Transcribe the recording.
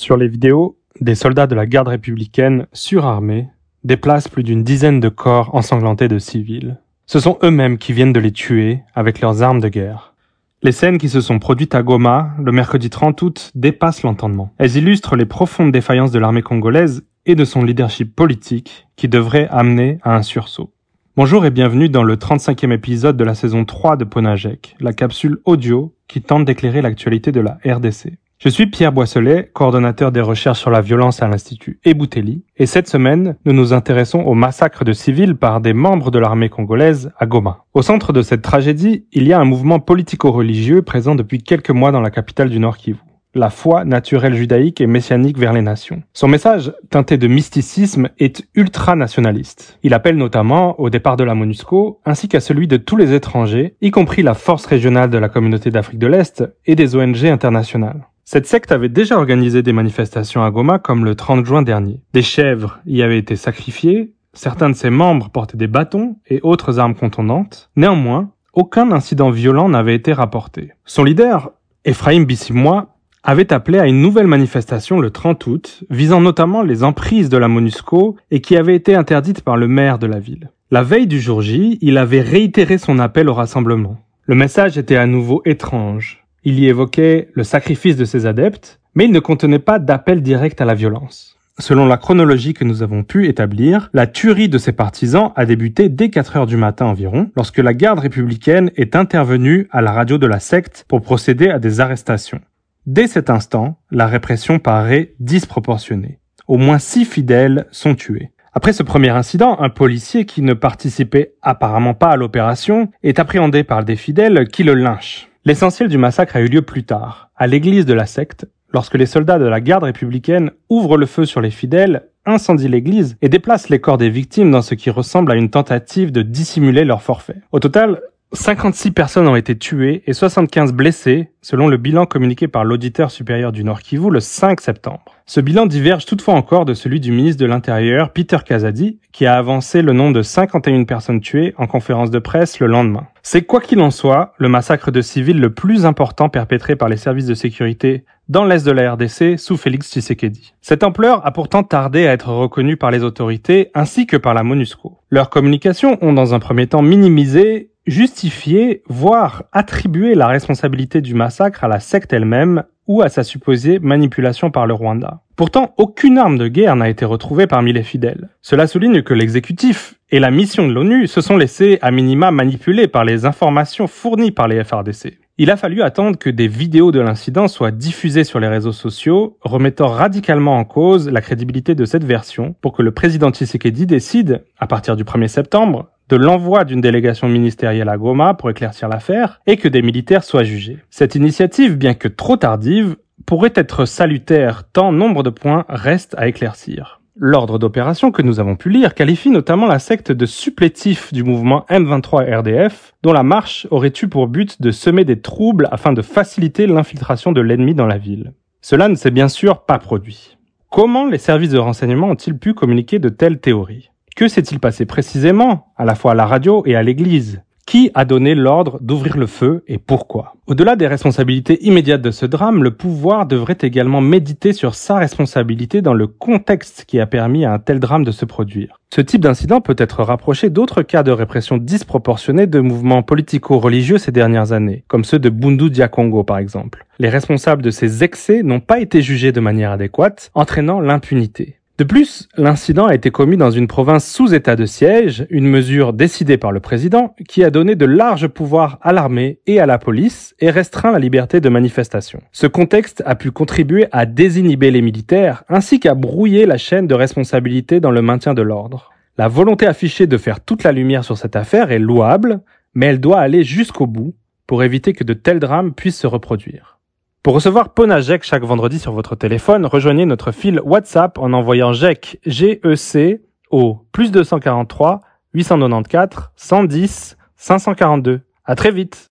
Sur les vidéos, des soldats de la garde républicaine surarmés déplacent plus d'une dizaine de corps ensanglantés de civils. Ce sont eux-mêmes qui viennent de les tuer avec leurs armes de guerre. Les scènes qui se sont produites à Goma le mercredi 30 août dépassent l'entendement. Elles illustrent les profondes défaillances de l'armée congolaise et de son leadership politique qui devrait amener à un sursaut. Bonjour et bienvenue dans le 35e épisode de la saison 3 de Ponajek, la capsule audio qui tente d'éclairer l'actualité de la RDC. Je suis Pierre Boisselet, coordonnateur des recherches sur la violence à l'Institut Eboutelli, et cette semaine, nous nous intéressons au massacre de civils par des membres de l'armée congolaise à Goma. Au centre de cette tragédie, il y a un mouvement politico-religieux présent depuis quelques mois dans la capitale du Nord Kivu la foi naturelle judaïque et messianique vers les nations. Son message, teinté de mysticisme, est ultra-nationaliste. Il appelle notamment au départ de la MONUSCO, ainsi qu'à celui de tous les étrangers, y compris la force régionale de la communauté d'Afrique de l'Est et des ONG internationales. Cette secte avait déjà organisé des manifestations à Goma comme le 30 juin dernier. Des chèvres y avaient été sacrifiées, certains de ses membres portaient des bâtons et autres armes contondantes. Néanmoins, aucun incident violent n'avait été rapporté. Son leader, Ephraim Bissimois, avait appelé à une nouvelle manifestation le 30 août, visant notamment les emprises de la MONUSCO et qui avait été interdite par le maire de la ville. La veille du jour J, il avait réitéré son appel au rassemblement. Le message était à nouveau étrange. Il y évoquait le sacrifice de ses adeptes, mais il ne contenait pas d'appel direct à la violence. Selon la chronologie que nous avons pu établir, la tuerie de ses partisans a débuté dès 4 heures du matin environ, lorsque la garde républicaine est intervenue à la radio de la secte pour procéder à des arrestations. Dès cet instant, la répression paraît disproportionnée. Au moins six fidèles sont tués. Après ce premier incident, un policier qui ne participait apparemment pas à l'opération est appréhendé par des fidèles qui le lynchent. L'essentiel du massacre a eu lieu plus tard, à l'église de la secte, lorsque les soldats de la garde républicaine ouvrent le feu sur les fidèles, incendient l'église et déplacent les corps des victimes dans ce qui ressemble à une tentative de dissimuler leur forfait. Au total, 56 personnes ont été tuées et 75 blessées, selon le bilan communiqué par l'auditeur supérieur du Nord Kivu le 5 septembre. Ce bilan diverge toutefois encore de celui du ministre de l'Intérieur, Peter Kazadi, qui a avancé le nombre de 51 personnes tuées en conférence de presse le lendemain. C'est quoi qu'il en soit, le massacre de civils le plus important perpétré par les services de sécurité dans l'est de la RDC sous Félix Tshisekedi. Cette ampleur a pourtant tardé à être reconnue par les autorités ainsi que par la MONUSCO. Leurs communications ont dans un premier temps minimisé justifier, voire attribuer la responsabilité du massacre à la secte elle-même ou à sa supposée manipulation par le Rwanda. Pourtant, aucune arme de guerre n'a été retrouvée parmi les fidèles. Cela souligne que l'exécutif et la mission de l'ONU se sont laissés à minima manipuler par les informations fournies par les FRDC. Il a fallu attendre que des vidéos de l'incident soient diffusées sur les réseaux sociaux, remettant radicalement en cause la crédibilité de cette version pour que le président Tshisekedi décide, à partir du 1er septembre, de l'envoi d'une délégation ministérielle à Goma pour éclaircir l'affaire et que des militaires soient jugés. Cette initiative, bien que trop tardive, pourrait être salutaire tant nombre de points restent à éclaircir. L'ordre d'opération que nous avons pu lire qualifie notamment la secte de supplétifs du mouvement M23 RDF, dont la marche aurait eu pour but de semer des troubles afin de faciliter l'infiltration de l'ennemi dans la ville. Cela ne s'est bien sûr pas produit. Comment les services de renseignement ont-ils pu communiquer de telles théories? Que s'est-il passé précisément, à la fois à la radio et à l'église? Qui a donné l'ordre d'ouvrir le feu et pourquoi? Au-delà des responsabilités immédiates de ce drame, le pouvoir devrait également méditer sur sa responsabilité dans le contexte qui a permis à un tel drame de se produire. Ce type d'incident peut être rapproché d'autres cas de répression disproportionnée de mouvements politico-religieux ces dernières années, comme ceux de Bundu Dia Congo par exemple. Les responsables de ces excès n'ont pas été jugés de manière adéquate, entraînant l'impunité. De plus, l'incident a été commis dans une province sous état de siège, une mesure décidée par le président qui a donné de larges pouvoirs à l'armée et à la police et restreint la liberté de manifestation. Ce contexte a pu contribuer à désinhiber les militaires ainsi qu'à brouiller la chaîne de responsabilité dans le maintien de l'ordre. La volonté affichée de faire toute la lumière sur cette affaire est louable, mais elle doit aller jusqu'au bout pour éviter que de tels drames puissent se reproduire. Pour recevoir Ponajek chaque vendredi sur votre téléphone, rejoignez notre fil WhatsApp en envoyant GEC, G-E-C, au plus 243 894 110 542. À très vite!